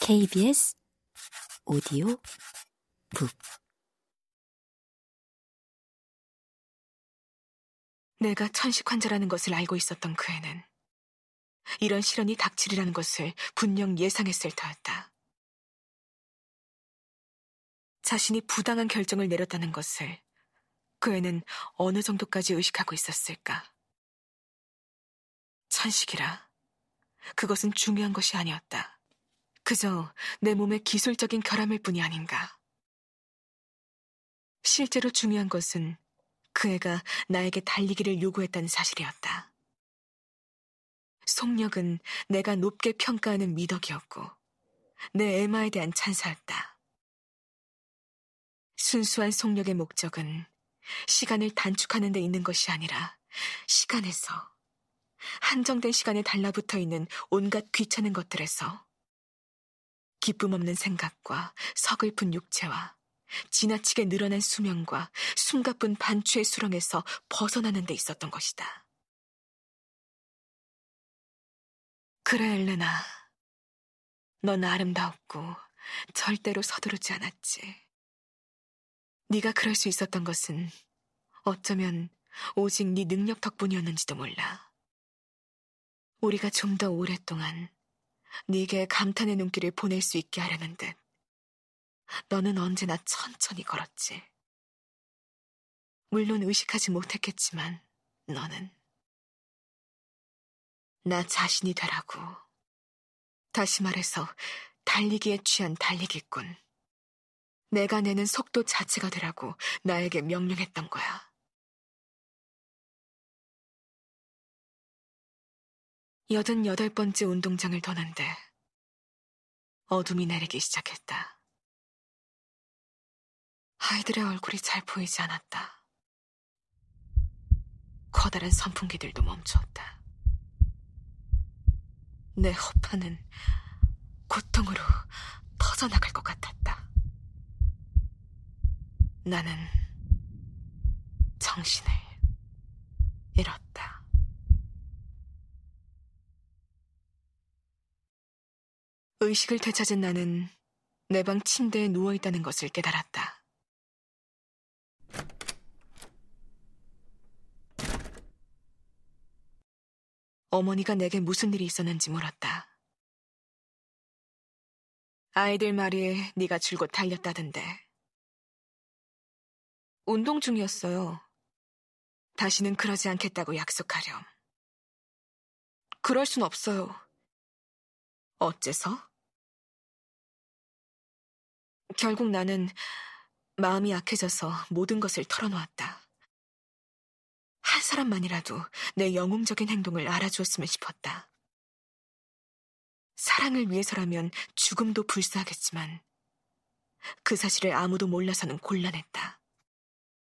KBS 오디오 북 내가 천식 환자라는 것을 알고 있었던 그 애는 이런 시련이 닥치리라는 것을 분명 예상했을 터였다. 자신이 부당한 결정을 내렸다는 것을 그 애는 어느 정도까지 의식하고 있었을까? 천식이라. 그것은 중요한 것이 아니었다. 그저 내 몸의 기술적인 결함일 뿐이 아닌가. 실제로 중요한 것은 그 애가 나에게 달리기를 요구했다는 사실이었다. 속력은 내가 높게 평가하는 미덕이었고, 내 에마에 대한 찬사였다. 순수한 속력의 목적은 시간을 단축하는 데 있는 것이 아니라 시간에서 한정된 시간에 달라붙어 있는 온갖 귀찮은 것들에서 기쁨 없는 생각과 서글픈 육체와 지나치게 늘어난 수명과 숨가쁜 반추의 수렁에서 벗어나는 데 있었던 것이다. 그래, 엘레나. 넌 아름다웠고 절대로 서두르지 않았지. 네가 그럴 수 있었던 것은 어쩌면 오직 네 능력 덕분이었는지도 몰라. 우리가 좀 더 오랫동안 네게 감탄의 눈길을 보낼 수 있게 하려는 듯 너는 언제나 천천히 걸었지. 물론 의식하지 못했겠지만 너는 나 자신이 되라고. 다시 말해서 달리기에 취한 달리기꾼. 내가 내는 속도 자체가 되라고 나에게 명령했던 거야. 여든 여덟 번째 운동장을 도는데 어둠이 내리기 시작했다. 아이들의 얼굴이 잘 보이지 않았다. 커다란 선풍기들도 멈췄다. 내 허파는 고통으로 터져나갈 것 같았다. 나는 정신을 잃었다. 의식을 되찾은 나는 내 방 침대에 누워 있다는 것을 깨달았다. 어머니가 내게 무슨 일이 있었는지 물었다. 아이들 말이 네가 줄곧 달렸다던데. 운동 중이었어요. 다시는 그러지 않겠다고 약속하렴. 그럴 순 없어요. 어째서? 결국 나는 마음이 약해져서 모든 것을 털어놓았다. 한 사람만이라도 내 영웅적인 행동을 알아주었으면 싶었다. 사랑을 위해서라면 죽음도 불사하겠지만 그 사실을 아무도 몰라서는 곤란했다.